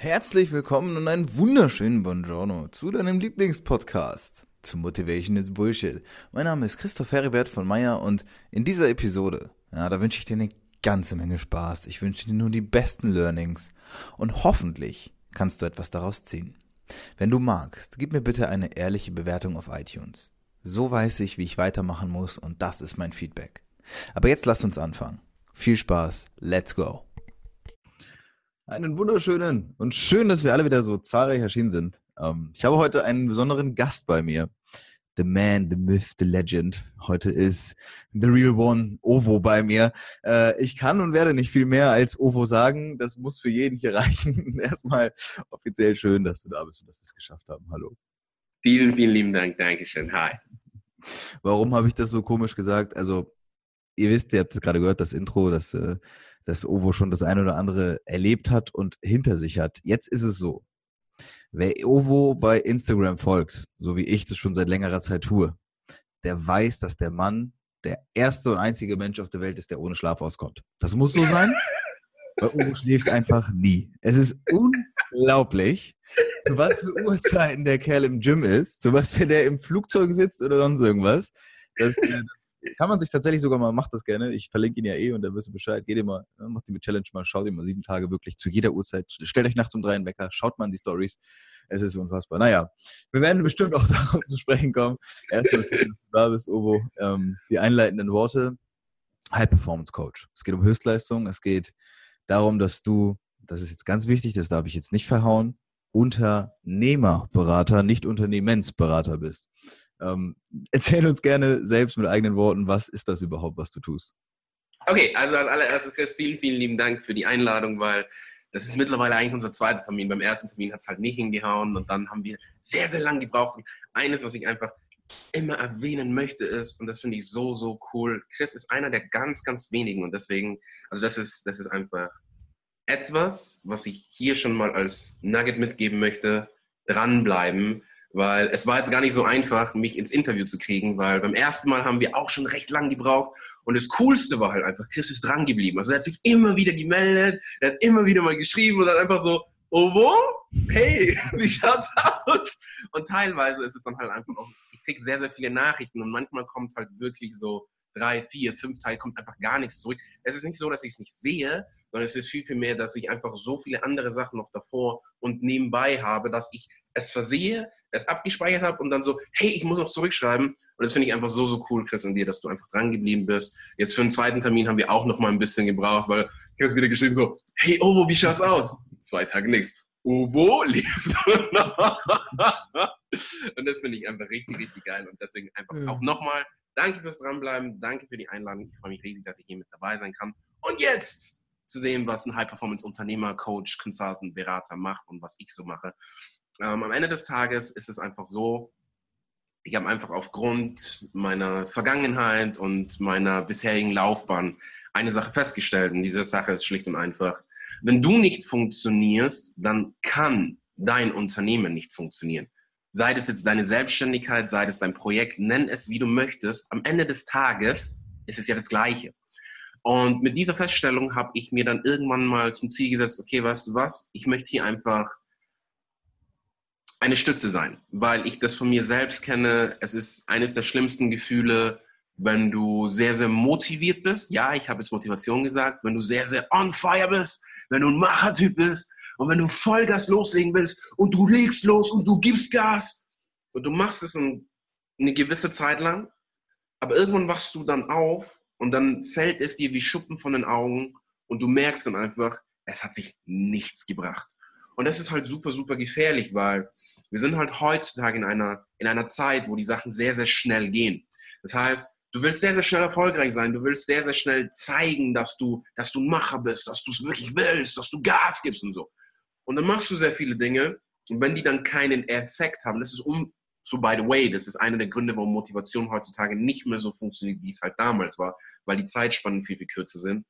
Herzlich willkommen und einen wunderschönen Buongiorno zu deinem Lieblingspodcast zu Motivation is Bullshit. Mein Name ist Christoph Heribert von Meyer und in dieser Episode, ja, da wünsche ich dir eine ganze Menge Spaß. Ich wünsche dir nur die besten Learnings und hoffentlich kannst du etwas daraus ziehen. Wenn du magst, gib mir bitte eine ehrliche Bewertung auf iTunes. So weiß ich, wie ich weitermachen muss und das ist mein Feedback. Aber jetzt lass uns anfangen. Viel Spaß, let's go. Einen wunderschönen und schön, dass wir alle wieder so zahlreich erschienen sind. Ähm, ich habe heute einen besonderen Gast bei mir. The Man, the Myth, the Legend. Heute ist The Real One, Ovo bei mir. Äh, ich kann und werde nicht viel mehr als Ovo sagen. Das muss für jeden hier reichen. Erstmal offiziell schön, dass du da bist und dass wir es geschafft haben. Hallo. Vielen, vielen lieben Dank. Dankeschön. Hi. Warum habe ich das so komisch gesagt? Also, ihr wisst, ihr habt es gerade gehört, das Intro, das äh, dass Ovo schon das eine oder andere erlebt hat und hinter sich hat. Jetzt ist es so. Wer Ovo bei Instagram folgt, so wie ich das schon seit längerer Zeit tue, der weiß, dass der Mann der erste und einzige Mensch auf der Welt ist, der ohne Schlaf auskommt. Das muss so sein, weil Ovo schläft einfach nie. Es ist unglaublich, zu was für Uhrzeiten der Kerl im Gym ist, zu was für der im Flugzeug sitzt oder sonst irgendwas. Das, äh, kann man sich tatsächlich sogar mal, macht das gerne. Ich verlinke ihn ja eh und dann wirst du Bescheid. Geht ihr mal, ne, macht die mit Challenge mal, schaut ihr mal sieben Tage wirklich zu jeder Uhrzeit. Stellt euch nachts um drei einen Wecker, schaut mal an die Stories. Es ist unfassbar. Naja, wir werden bestimmt auch darauf zu sprechen kommen. Erstmal, dass du da bist, Obo, ähm, die einleitenden Worte. High Performance Coach. Es geht um Höchstleistung. Es geht darum, dass du, das ist jetzt ganz wichtig, das darf ich jetzt nicht verhauen, Unternehmerberater, nicht Unternehmensberater bist. Ähm, erzähl uns gerne selbst mit eigenen Worten, was ist das überhaupt, was du tust? Okay, also als allererstes, Chris, vielen, vielen lieben Dank für die Einladung, weil das ist mittlerweile eigentlich unser zweiter Termin. Beim ersten Termin hat es halt nicht hingehauen und dann haben wir sehr, sehr lange gebraucht. Und eines, was ich einfach immer erwähnen möchte, ist, und das finde ich so, so cool, Chris ist einer der ganz, ganz wenigen und deswegen, also das ist, das ist einfach etwas, was ich hier schon mal als Nugget mitgeben möchte, dranbleiben weil es war jetzt gar nicht so einfach, mich ins Interview zu kriegen, weil beim ersten Mal haben wir auch schon recht lang gebraucht und das Coolste war halt einfach, Chris ist dran geblieben. Also er hat sich immer wieder gemeldet, er hat immer wieder mal geschrieben und dann einfach so, oh wo? Hey, wie schaut's aus? Und teilweise ist es dann halt einfach auch, ich kriege sehr, sehr viele Nachrichten und manchmal kommt halt wirklich so drei, vier, fünf Teile, kommt einfach gar nichts zurück. Es ist nicht so, dass ich es nicht sehe, sondern es ist viel, viel mehr, dass ich einfach so viele andere Sachen noch davor und nebenbei habe, dass ich es versehe, es abgespeichert habe und dann so, hey, ich muss noch zurückschreiben. Und das finde ich einfach so, so cool, Chris, an dir, dass du einfach dran geblieben bist. Jetzt für den zweiten Termin haben wir auch noch mal ein bisschen gebraucht, weil Chris wieder geschrieben so, hey, Ovo, wie schaut's aus? Zwei Tage nichts. Ovo, liest du noch? und das finde ich einfach richtig, richtig geil. Und deswegen einfach ja. auch nochmal, danke fürs Dranbleiben, danke für die Einladung. Ich freue mich riesig, dass ich hier mit dabei sein kann. Und jetzt zu dem, was ein High-Performance-Unternehmer, Coach, Consultant, Berater macht und was ich so mache. Ähm, am Ende des Tages ist es einfach so, ich habe einfach aufgrund meiner Vergangenheit und meiner bisherigen Laufbahn eine Sache festgestellt. Und diese Sache ist schlicht und einfach, wenn du nicht funktionierst, dann kann dein Unternehmen nicht funktionieren. Sei es jetzt deine Selbstständigkeit, sei es dein Projekt, nenn es wie du möchtest. Am Ende des Tages ist es ja das Gleiche. Und mit dieser Feststellung habe ich mir dann irgendwann mal zum Ziel gesetzt, okay, weißt du was, ich möchte hier einfach eine Stütze sein, weil ich das von mir selbst kenne. Es ist eines der schlimmsten Gefühle, wenn du sehr, sehr motiviert bist. Ja, ich habe jetzt Motivation gesagt. Wenn du sehr, sehr on fire bist, wenn du ein Machertyp bist und wenn du Vollgas loslegen willst und du legst los und du gibst Gas und du machst es eine gewisse Zeit lang, aber irgendwann wachst du dann auf und dann fällt es dir wie Schuppen von den Augen und du merkst dann einfach, es hat sich nichts gebracht. Und das ist halt super, super gefährlich, weil wir sind halt heutzutage in einer, in einer Zeit, wo die Sachen sehr, sehr schnell gehen. Das heißt, du willst sehr, sehr schnell erfolgreich sein. Du willst sehr, sehr schnell zeigen, dass du, dass du Macher bist, dass du es wirklich willst, dass du Gas gibst und so. Und dann machst du sehr viele Dinge. Und wenn die dann keinen Effekt haben, das ist um, so by the way, das ist einer der Gründe, warum Motivation heutzutage nicht mehr so funktioniert, wie es halt damals war, weil die Zeitspannen viel, viel kürzer sind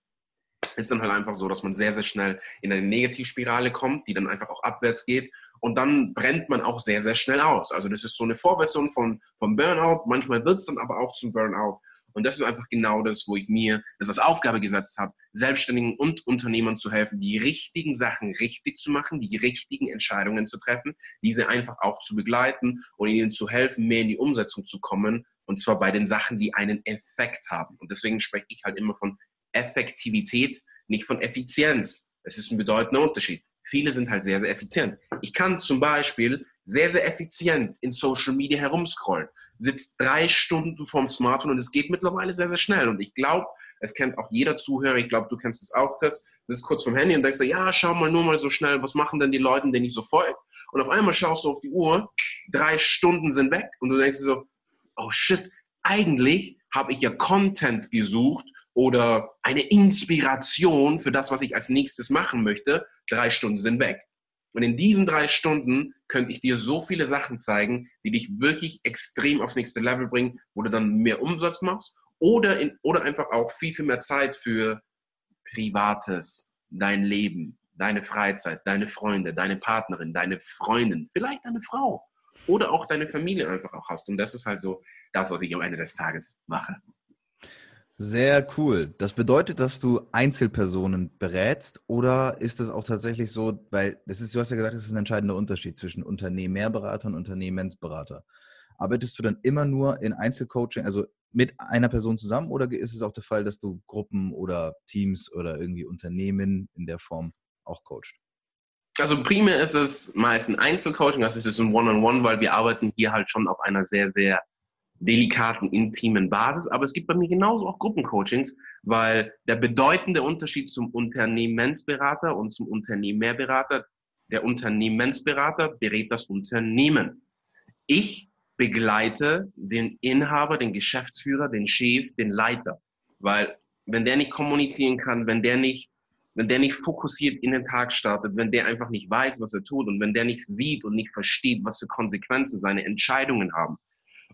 ist dann halt einfach so, dass man sehr, sehr schnell in eine Negativspirale kommt, die dann einfach auch abwärts geht und dann brennt man auch sehr, sehr schnell aus. Also das ist so eine Vorversion von, von Burnout. Manchmal wird es dann aber auch zum Burnout. Und das ist einfach genau das, wo ich mir das als Aufgabe gesetzt habe, Selbstständigen und Unternehmern zu helfen, die richtigen Sachen richtig zu machen, die richtigen Entscheidungen zu treffen, diese einfach auch zu begleiten und ihnen zu helfen, mehr in die Umsetzung zu kommen. Und zwar bei den Sachen, die einen Effekt haben. Und deswegen spreche ich halt immer von Effektivität, nicht von Effizienz. Es ist ein bedeutender Unterschied. Viele sind halt sehr, sehr effizient. Ich kann zum Beispiel sehr, sehr effizient in Social Media herumscrollen, sitzt drei Stunden vorm Smartphone und es geht mittlerweile sehr, sehr schnell. Und ich glaube, es kennt auch jeder Zuhörer, ich glaube, du kennst es auch, das. Du bist kurz vom Handy und denkst so, ja, schau mal nur mal so schnell, was machen denn die Leute, denen ich so folge? Und auf einmal schaust du auf die Uhr, drei Stunden sind weg und du denkst so, oh shit, eigentlich habe ich ja Content gesucht oder eine Inspiration für das, was ich als nächstes machen möchte. Drei Stunden sind weg. Und in diesen drei Stunden könnte ich dir so viele Sachen zeigen, die dich wirklich extrem aufs nächste Level bringen, wo du dann mehr Umsatz machst oder, in, oder einfach auch viel, viel mehr Zeit für Privates, dein Leben, deine Freizeit, deine Freunde, deine Partnerin, deine Freundin, vielleicht deine Frau oder auch deine Familie einfach auch hast. Und das ist halt so das, was ich am Ende des Tages mache. Sehr cool. Das bedeutet, dass du Einzelpersonen berätst oder ist es auch tatsächlich so, weil das ist, du hast ja gesagt, es ist ein entscheidender Unterschied zwischen Unternehmerberater und Unternehmensberater. Arbeitest du dann immer nur in Einzelcoaching, also mit einer Person zusammen oder ist es auch der Fall, dass du Gruppen oder Teams oder irgendwie Unternehmen in der Form auch coachst? Also primär ist es meist ein Einzelcoaching, also es ist ein One-on-One, -on -One, weil wir arbeiten hier halt schon auf einer sehr, sehr delikaten, intimen Basis. Aber es gibt bei mir genauso auch Gruppencoachings, weil der bedeutende Unterschied zum Unternehmensberater und zum Unternehmerberater, der Unternehmensberater berät das Unternehmen. Ich begleite den Inhaber, den Geschäftsführer, den Chef, den Leiter. Weil wenn der nicht kommunizieren kann, wenn der nicht, wenn der nicht fokussiert in den Tag startet, wenn der einfach nicht weiß, was er tut und wenn der nicht sieht und nicht versteht, was für Konsequenzen seine Entscheidungen haben.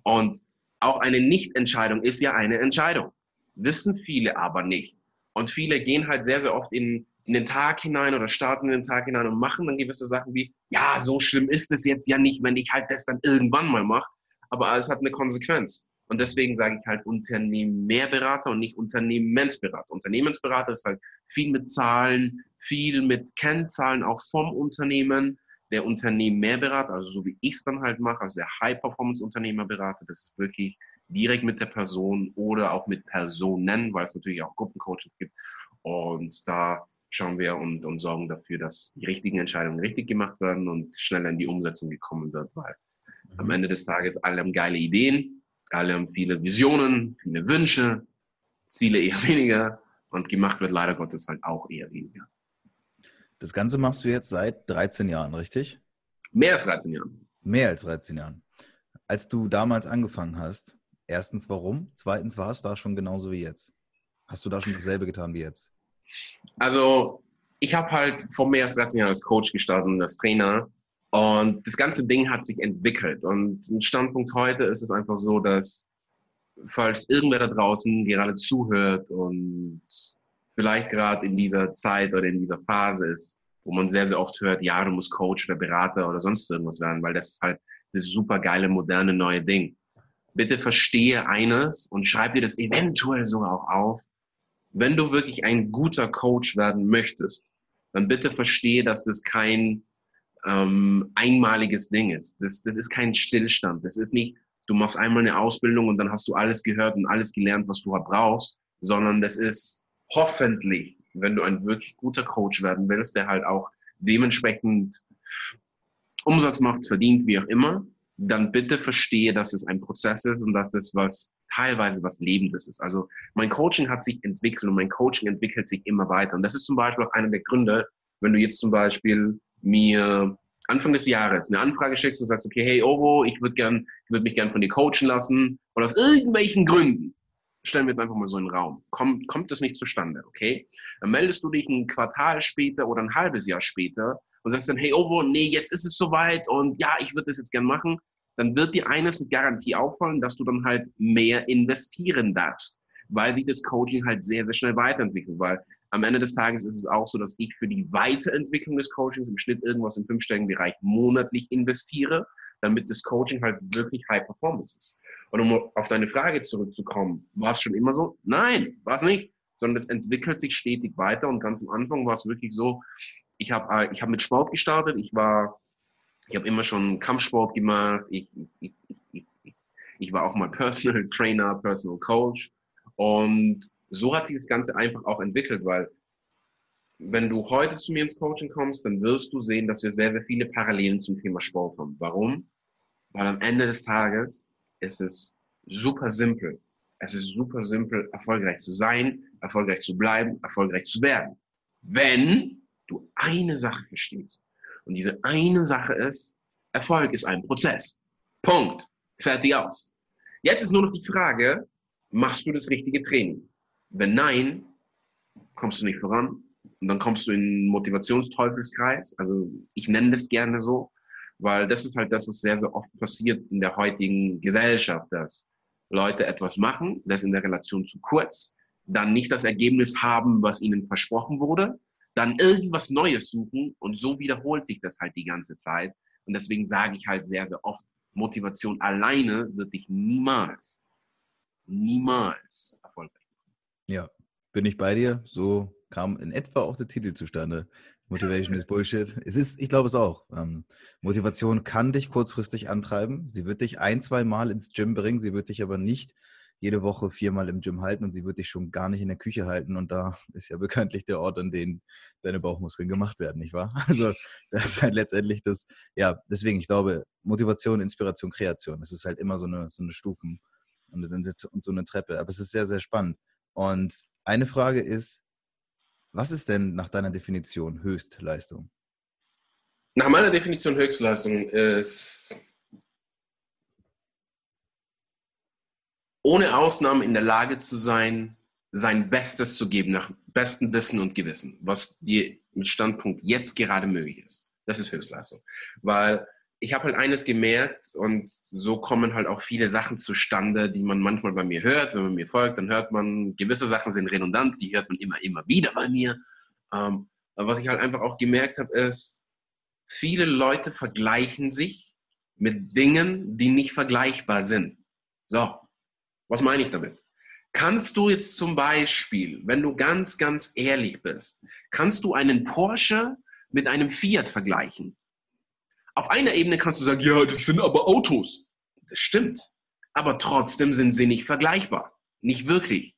Und auch eine Nichtentscheidung ist ja eine Entscheidung. Wissen viele aber nicht. Und viele gehen halt sehr, sehr oft in, in den Tag hinein oder starten in den Tag hinein und machen dann gewisse Sachen wie, ja, so schlimm ist es jetzt ja nicht, wenn ich halt das dann irgendwann mal mache. Aber es hat eine Konsequenz. Und deswegen sage ich halt Unternehmerberater und nicht Unternehmensberater. Unternehmensberater ist halt viel mit Zahlen, viel mit Kennzahlen auch vom Unternehmen der Unternehmerberater, also so wie ich es dann halt mache, also der High-Performance-Unternehmerberater, das ist wirklich direkt mit der Person oder auch mit Personen, weil es natürlich auch Gruppencoaches gibt. Und da schauen wir und, und sorgen dafür, dass die richtigen Entscheidungen richtig gemacht werden und schneller in die Umsetzung gekommen wird, weil mhm. am Ende des Tages alle haben geile Ideen, alle haben viele Visionen, viele Wünsche, Ziele eher weniger und gemacht wird leider Gottes halt auch eher weniger. Das Ganze machst du jetzt seit 13 Jahren, richtig? Mehr als 13 Jahren. Mehr als 13 Jahren. Als du damals angefangen hast, erstens warum? Zweitens war es da schon genauso wie jetzt? Hast du da schon dasselbe getan wie jetzt? Also, ich habe halt vor mehr als 13 Jahren als Coach gestartet und als Trainer. Und das ganze Ding hat sich entwickelt. Und ein Standpunkt heute ist es einfach so, dass falls irgendwer da draußen gerade zuhört und vielleicht gerade in dieser Zeit oder in dieser Phase ist, wo man sehr, sehr oft hört, ja, du musst Coach oder Berater oder sonst irgendwas werden, weil das ist halt das super geile, moderne, neue Ding. Bitte verstehe eines und schreib dir das eventuell sogar auch auf. Wenn du wirklich ein guter Coach werden möchtest, dann bitte verstehe, dass das kein ähm, einmaliges Ding ist. Das, das ist kein Stillstand. Das ist nicht, du machst einmal eine Ausbildung und dann hast du alles gehört und alles gelernt, was du brauchst, sondern das ist hoffentlich, wenn du ein wirklich guter Coach werden willst, der halt auch dementsprechend Umsatz macht, verdient, wie auch immer, dann bitte verstehe, dass es ein Prozess ist und dass das was teilweise was Lebendes ist. Also mein Coaching hat sich entwickelt und mein Coaching entwickelt sich immer weiter. Und das ist zum Beispiel auch einer der Gründe, wenn du jetzt zum Beispiel mir Anfang des Jahres eine Anfrage schickst und sagst, okay, hey Oro, ich würde gern, ich würde mich gern von dir coachen lassen und aus irgendwelchen Gründen stellen wir jetzt einfach mal so einen Raum. Kommt, kommt es nicht zustande, okay? Dann meldest du dich ein Quartal später oder ein halbes Jahr später und sagst dann, hey, Ovo, nee, jetzt ist es soweit und ja, ich würde das jetzt gern machen. Dann wird dir eines mit Garantie auffallen, dass du dann halt mehr investieren darfst, weil sich das Coaching halt sehr, sehr schnell weiterentwickelt, weil am Ende des Tages ist es auch so, dass ich für die Weiterentwicklung des Coachings im Schnitt irgendwas im fünfstelligen Bereich monatlich investiere, damit das Coaching halt wirklich High Performance ist. Und um auf deine Frage zurückzukommen, war es schon immer so? Nein, war es nicht. Sondern es entwickelt sich stetig weiter. Und ganz am Anfang war es wirklich so, ich habe äh, ich hab mit Sport gestartet. Ich war, ich habe immer schon Kampfsport gemacht. Ich, ich, ich, ich, war auch mal Personal Trainer, Personal Coach. Und so hat sich das Ganze einfach auch entwickelt, weil wenn du heute zu mir ins Coaching kommst, dann wirst du sehen, dass wir sehr, sehr viele Parallelen zum Thema Sport haben. Warum? Weil am Ende des Tages ist es super simpel. Es ist super simpel, erfolgreich zu sein, erfolgreich zu bleiben, erfolgreich zu werden. Wenn du eine Sache verstehst. Und diese eine Sache ist, Erfolg ist ein Prozess. Punkt. Fertig aus. Jetzt ist nur noch die Frage, machst du das richtige Training? Wenn nein, kommst du nicht voran. Und dann kommst du in einen Motivationsteufelskreis. Also ich nenne das gerne so weil das ist halt das, was sehr, sehr oft passiert in der heutigen Gesellschaft, dass Leute etwas machen, das in der Relation zu kurz, dann nicht das Ergebnis haben, was ihnen versprochen wurde, dann irgendwas Neues suchen und so wiederholt sich das halt die ganze Zeit. Und deswegen sage ich halt sehr, sehr oft, Motivation alleine wird dich niemals, niemals erfolgreich machen. Ja, bin ich bei dir. So kam in etwa auch der Titel zustande. Motivation is Bullshit. Es ist, ich glaube es auch. Ähm, Motivation kann dich kurzfristig antreiben. Sie wird dich ein, zwei Mal ins Gym bringen. Sie wird dich aber nicht jede Woche viermal im Gym halten und sie wird dich schon gar nicht in der Küche halten. Und da ist ja bekanntlich der Ort, an dem deine Bauchmuskeln gemacht werden, nicht wahr? Also das ist halt letztendlich das, ja, deswegen, ich glaube, Motivation, Inspiration, Kreation. Es ist halt immer so eine, so eine Stufen und, und so eine Treppe. Aber es ist sehr, sehr spannend. Und eine Frage ist, was ist denn nach deiner Definition Höchstleistung? Nach meiner Definition Höchstleistung ist ohne Ausnahme in der Lage zu sein, sein Bestes zu geben, nach bestem Wissen und Gewissen, was dir mit Standpunkt jetzt gerade möglich ist. Das ist Höchstleistung. Weil ich habe halt eines gemerkt und so kommen halt auch viele Sachen zustande, die man manchmal bei mir hört. Wenn man mir folgt, dann hört man, gewisse Sachen sind redundant, die hört man immer, immer wieder bei mir. Ähm, aber was ich halt einfach auch gemerkt habe, ist, viele Leute vergleichen sich mit Dingen, die nicht vergleichbar sind. So, was meine ich damit? Kannst du jetzt zum Beispiel, wenn du ganz, ganz ehrlich bist, kannst du einen Porsche mit einem Fiat vergleichen? Auf einer Ebene kannst du sagen, ja, das sind aber Autos. Das stimmt. Aber trotzdem sind sie nicht vergleichbar. Nicht wirklich.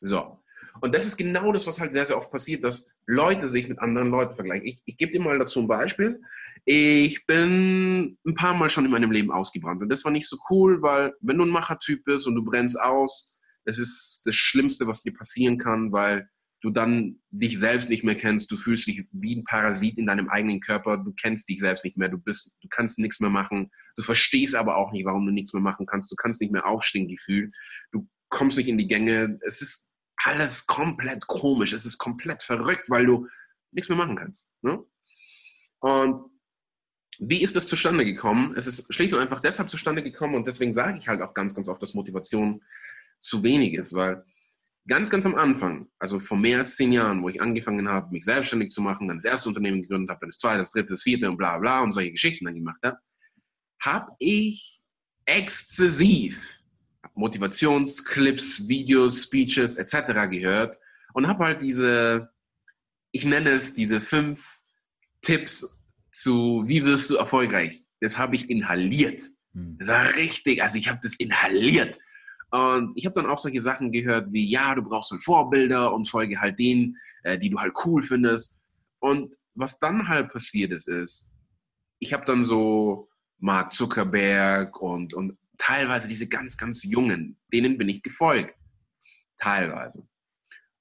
So. Und das ist genau das, was halt sehr, sehr oft passiert, dass Leute sich mit anderen Leuten vergleichen. Ich, ich gebe dir mal dazu ein Beispiel. Ich bin ein paar Mal schon in meinem Leben ausgebrannt. Und das war nicht so cool, weil wenn du ein Machertyp bist und du brennst aus, das ist das Schlimmste, was dir passieren kann, weil du dann dich selbst nicht mehr kennst, du fühlst dich wie ein Parasit in deinem eigenen Körper, du kennst dich selbst nicht mehr, du bist, du kannst nichts mehr machen, du verstehst aber auch nicht, warum du nichts mehr machen kannst, du kannst nicht mehr aufstehen, Gefühl, du kommst nicht in die Gänge, es ist alles komplett komisch, es ist komplett verrückt, weil du nichts mehr machen kannst. Ne? Und wie ist das zustande gekommen? Es ist schlicht und einfach deshalb zustande gekommen und deswegen sage ich halt auch ganz, ganz oft, dass Motivation zu wenig ist, weil ganz, ganz am Anfang, also vor mehr als zehn Jahren, wo ich angefangen habe, mich selbstständig zu machen, dann das erste Unternehmen gegründet habe, dann das zweite, das dritte, das vierte und bla bla und solche Geschichten dann gemacht habe, habe ich exzessiv Motivationsclips, Videos, Speeches etc. gehört und habe halt diese, ich nenne es diese fünf Tipps zu, wie wirst du erfolgreich. Das habe ich inhaliert. Hm. Das war richtig, also ich habe das inhaliert. Und ich habe dann auch solche Sachen gehört wie, ja, du brauchst halt Vorbilder und folge halt denen, äh, die du halt cool findest. Und was dann halt passiert ist, ist, ich habe dann so Mark Zuckerberg und, und teilweise diese ganz, ganz Jungen, denen bin ich gefolgt. Teilweise.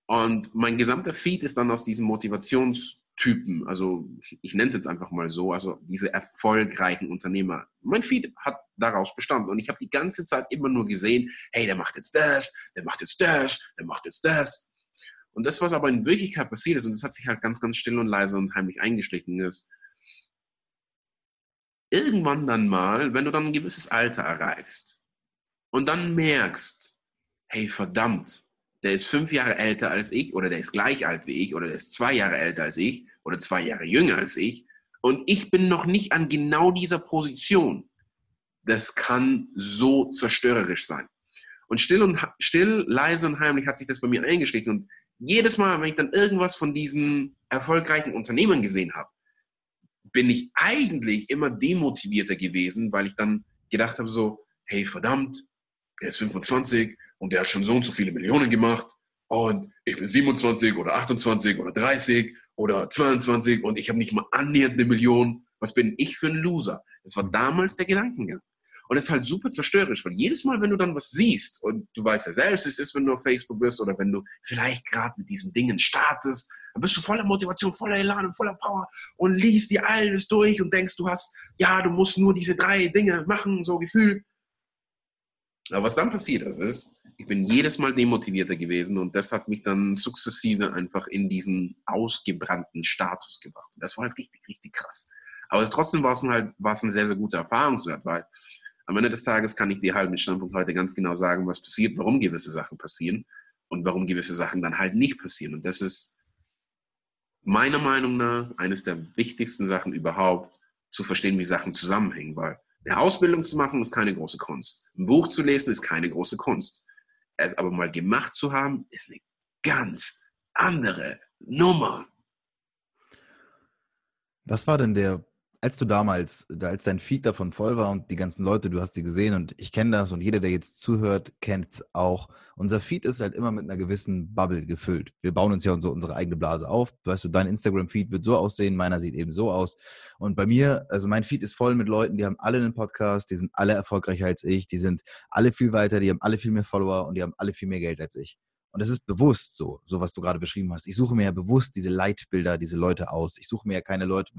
Und mein gesamter Feed ist dann aus diesen Motivations- Typen, also ich, ich nenne es jetzt einfach mal so, also diese erfolgreichen Unternehmer. Mein Feed hat daraus bestanden und ich habe die ganze Zeit immer nur gesehen, hey, der macht jetzt das, der macht jetzt das, der macht jetzt das. Und das, was aber in Wirklichkeit passiert ist, und das hat sich halt ganz, ganz still und leise und heimlich eingeschlichen, ist, irgendwann dann mal, wenn du dann ein gewisses Alter erreichst und dann merkst, hey, verdammt, der ist fünf Jahre älter als ich oder der ist gleich alt wie ich oder der ist zwei Jahre älter als ich oder zwei Jahre jünger als ich und ich bin noch nicht an genau dieser Position, das kann so zerstörerisch sein. Und still und still, leise und heimlich hat sich das bei mir eingeschlichen. Und jedes Mal, wenn ich dann irgendwas von diesen erfolgreichen Unternehmen gesehen habe, bin ich eigentlich immer demotivierter gewesen, weil ich dann gedacht habe so, hey verdammt, der ist 25 und der hat schon so und so viele Millionen gemacht und ich bin 27 oder 28 oder 30 oder 22 und ich habe nicht mal annähernd eine Million. Was bin ich für ein Loser? Das war damals der Gedankengang. Und es ist halt super zerstörerisch, weil jedes Mal, wenn du dann was siehst, und du weißt ja selbst, es ist, wenn du auf Facebook bist oder wenn du vielleicht gerade mit diesen Dingen startest, dann bist du voller Motivation, voller Elan und voller Power und liest dir alles durch und denkst, du hast, ja, du musst nur diese drei Dinge machen, so gefühlt. Aber was dann passiert ist, ich bin jedes Mal demotivierter gewesen und das hat mich dann sukzessive einfach in diesen ausgebrannten Status gebracht. Das war halt richtig, richtig krass. Aber trotzdem war es halt, war es ein sehr, sehr guter Erfahrungswert, weil am Ende des Tages kann ich dir halt mit Standpunkt heute ganz genau sagen, was passiert, warum gewisse Sachen passieren und warum gewisse Sachen dann halt nicht passieren. Und das ist meiner Meinung nach eines der wichtigsten Sachen überhaupt, zu verstehen, wie Sachen zusammenhängen, weil eine Ausbildung zu machen ist keine große Kunst. Ein Buch zu lesen ist keine große Kunst. Es aber mal gemacht zu haben, ist eine ganz andere Nummer. Was war denn der als du damals, als dein Feed davon voll war und die ganzen Leute, du hast sie gesehen und ich kenne das und jeder, der jetzt zuhört, kennt es auch. Unser Feed ist halt immer mit einer gewissen Bubble gefüllt. Wir bauen uns ja so unsere eigene Blase auf. Weißt du, dein Instagram-Feed wird so aussehen, meiner sieht eben so aus. Und bei mir, also mein Feed ist voll mit Leuten, die haben alle einen Podcast, die sind alle erfolgreicher als ich, die sind alle viel weiter, die haben alle viel mehr Follower und die haben alle viel mehr Geld als ich. Und das ist bewusst so, so was du gerade beschrieben hast. Ich suche mir ja bewusst diese Leitbilder, diese Leute aus. Ich suche mir ja keine Leute,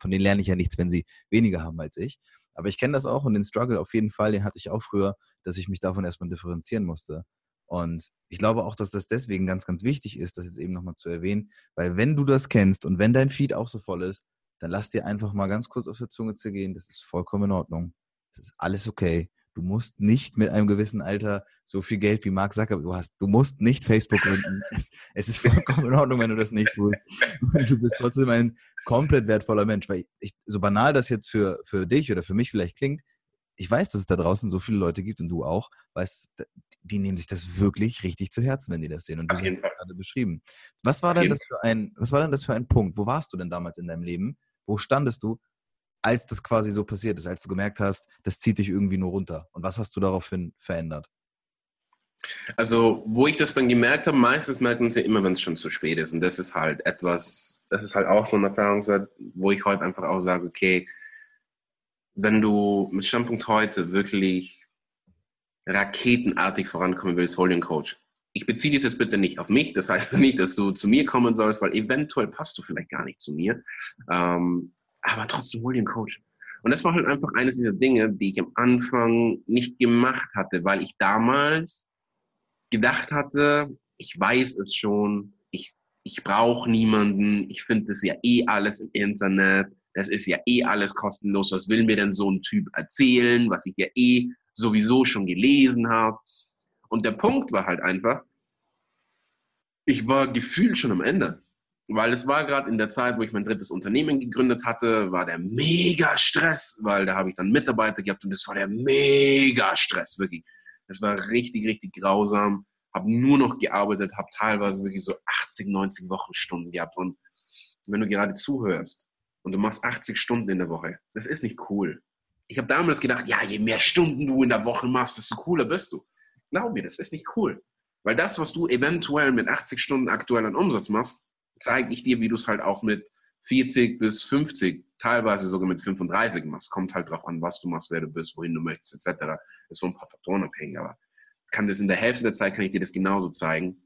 von denen lerne ich ja nichts, wenn sie weniger haben als ich. Aber ich kenne das auch und den Struggle auf jeden Fall, den hatte ich auch früher, dass ich mich davon erstmal differenzieren musste. Und ich glaube auch, dass das deswegen ganz, ganz wichtig ist, das jetzt eben nochmal zu erwähnen, weil wenn du das kennst und wenn dein Feed auch so voll ist, dann lass dir einfach mal ganz kurz auf der Zunge zu gehen, das ist vollkommen in Ordnung. Das ist alles okay. Du musst nicht mit einem gewissen Alter so viel Geld wie Mark Zuckerberg du hast. Du musst nicht Facebook gründen. Es, es, ist vollkommen in Ordnung, wenn du das nicht tust. Du bist trotzdem ein komplett wertvoller Mensch. Weil ich, so banal das jetzt für, für dich oder für mich vielleicht klingt, ich weiß, dass es da draußen so viele Leute gibt und du auch, weißt, die nehmen sich das wirklich richtig zu Herzen, wenn die das sehen. Und du hast gerade beschrieben. Was war denn das für ein, was war denn das für ein Punkt? Wo warst du denn damals in deinem Leben? Wo standest du? Als das quasi so passiert ist, als du gemerkt hast, das zieht dich irgendwie nur runter? Und was hast du daraufhin verändert? Also, wo ich das dann gemerkt habe, meistens merkt man es ja immer, wenn es schon zu spät ist. Und das ist halt etwas, das ist halt auch so ein Erfahrungswert, wo ich heute einfach auch sage, okay, wenn du mit Standpunkt heute wirklich raketenartig vorankommen willst, hol den Coach. Ich beziehe das jetzt bitte nicht auf mich, das heißt nicht, dass du zu mir kommen sollst, weil eventuell passt du vielleicht gar nicht zu mir. Ähm, aber trotzdem hol einen Coach. Und das war halt einfach eines dieser Dinge, die ich am Anfang nicht gemacht hatte, weil ich damals gedacht hatte, ich weiß es schon, ich, ich brauche niemanden, ich finde das ja eh alles im Internet, das ist ja eh alles kostenlos, was will mir denn so ein Typ erzählen, was ich ja eh sowieso schon gelesen habe. Und der Punkt war halt einfach, ich war gefühlt schon am Ende weil es war gerade in der Zeit, wo ich mein drittes Unternehmen gegründet hatte, war der mega Stress, weil da habe ich dann Mitarbeiter gehabt und das war der mega Stress, wirklich. Es war richtig, richtig grausam. Habe nur noch gearbeitet, habe teilweise wirklich so 80, 90 Wochenstunden gehabt. Und wenn du gerade zuhörst und du machst 80 Stunden in der Woche, das ist nicht cool. Ich habe damals gedacht, ja, je mehr Stunden du in der Woche machst, desto cooler bist du. Glaub mir, das ist nicht cool. Weil das, was du eventuell mit 80 Stunden aktuell an Umsatz machst, zeige ich dir, wie du es halt auch mit 40 bis 50, teilweise sogar mit 35 machst. Kommt halt drauf an, was du machst, wer du bist, wohin du möchtest, etc. Ist von ein paar Faktoren abhängig, aber kann das in der Hälfte der Zeit kann ich dir das genauso zeigen.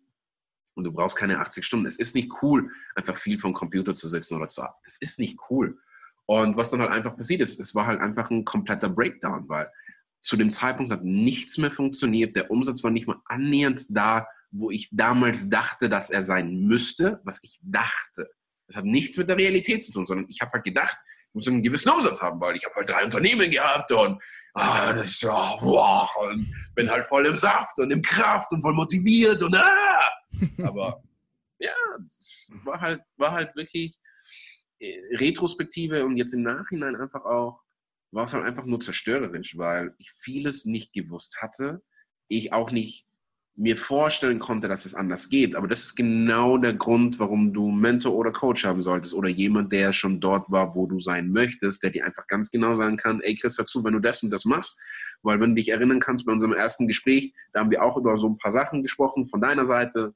Und du brauchst keine 80 Stunden. Es ist nicht cool, einfach viel vom Computer zu sitzen oder zu arbeiten. Das ist nicht cool. Und was dann halt einfach passiert ist, es war halt einfach ein kompletter Breakdown, weil zu dem Zeitpunkt hat nichts mehr funktioniert. Der Umsatz war nicht mal annähernd da, wo ich damals dachte, dass er sein müsste, was ich dachte. Das hat nichts mit der Realität zu tun, sondern ich habe halt gedacht, ich muss einen gewissen Umsatz haben, weil ich habe halt drei Unternehmen gehabt und ah, das ist ja, wow, und bin halt voll im Saft und im Kraft und voll motiviert und ah! Aber ja, es war halt, war halt wirklich äh, Retrospektive und jetzt im Nachhinein einfach auch war es halt einfach nur zerstörerisch, weil ich vieles nicht gewusst hatte. Ich auch nicht mir vorstellen konnte, dass es anders geht. Aber das ist genau der Grund, warum du Mentor oder Coach haben solltest oder jemand, der schon dort war, wo du sein möchtest, der dir einfach ganz genau sagen kann, ey Chris, hör zu, wenn du das und das machst, weil wenn du dich erinnern kannst bei unserem ersten Gespräch, da haben wir auch über so ein paar Sachen gesprochen von deiner Seite.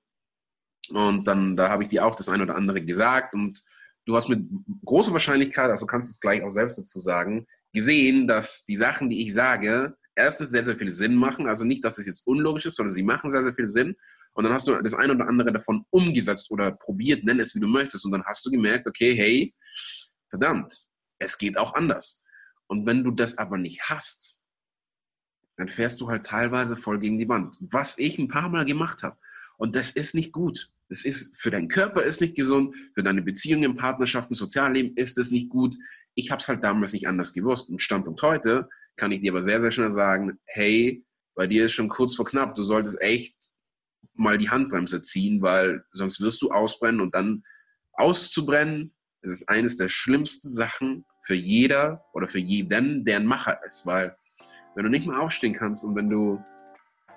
Und dann, da habe ich dir auch das ein oder andere gesagt. Und du hast mit großer Wahrscheinlichkeit, also kannst du es gleich auch selbst dazu sagen, gesehen, dass die Sachen, die ich sage, erstens sehr, sehr viel Sinn machen. Also nicht, dass es jetzt unlogisch ist, sondern sie machen sehr, sehr viel Sinn. Und dann hast du das eine oder andere davon umgesetzt oder probiert, nenn es wie du möchtest. Und dann hast du gemerkt, okay, hey, verdammt, es geht auch anders. Und wenn du das aber nicht hast, dann fährst du halt teilweise voll gegen die Wand. Was ich ein paar Mal gemacht habe. Und das ist nicht gut. Das ist für deinen Körper ist nicht gesund, für deine Beziehungen, Partnerschaften, Sozialleben ist es nicht gut. Ich habe es halt damals nicht anders gewusst. Und Standpunkt heute kann ich dir aber sehr, sehr schnell sagen, hey, bei dir ist schon kurz vor knapp, du solltest echt mal die Handbremse ziehen, weil sonst wirst du ausbrennen und dann auszubrennen, das ist eines der schlimmsten Sachen für jeder oder für jeden, der ein Macher ist, weil wenn du nicht mehr aufstehen kannst und wenn du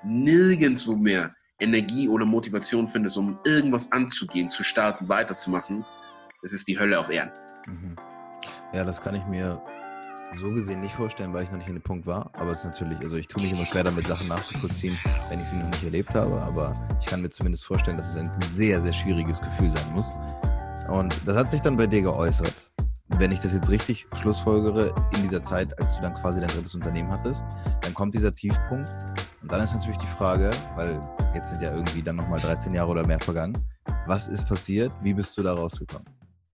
nirgendwo mehr Energie oder Motivation findest, um irgendwas anzugehen, zu starten, weiterzumachen, das ist die Hölle auf Erden. Mhm. Ja, das kann ich mir so gesehen nicht vorstellen, weil ich noch nicht an dem Punkt war. Aber es ist natürlich, also ich tue mich immer schwer damit, Sachen nachzuvollziehen, wenn ich sie noch nicht erlebt habe. Aber ich kann mir zumindest vorstellen, dass es ein sehr, sehr schwieriges Gefühl sein muss. Und das hat sich dann bei dir geäußert. Wenn ich das jetzt richtig schlussfolgere, in dieser Zeit, als du dann quasi dein drittes Unternehmen hattest, dann kommt dieser Tiefpunkt. Und dann ist natürlich die Frage, weil jetzt sind ja irgendwie dann nochmal 13 Jahre oder mehr vergangen, was ist passiert? Wie bist du da rausgekommen?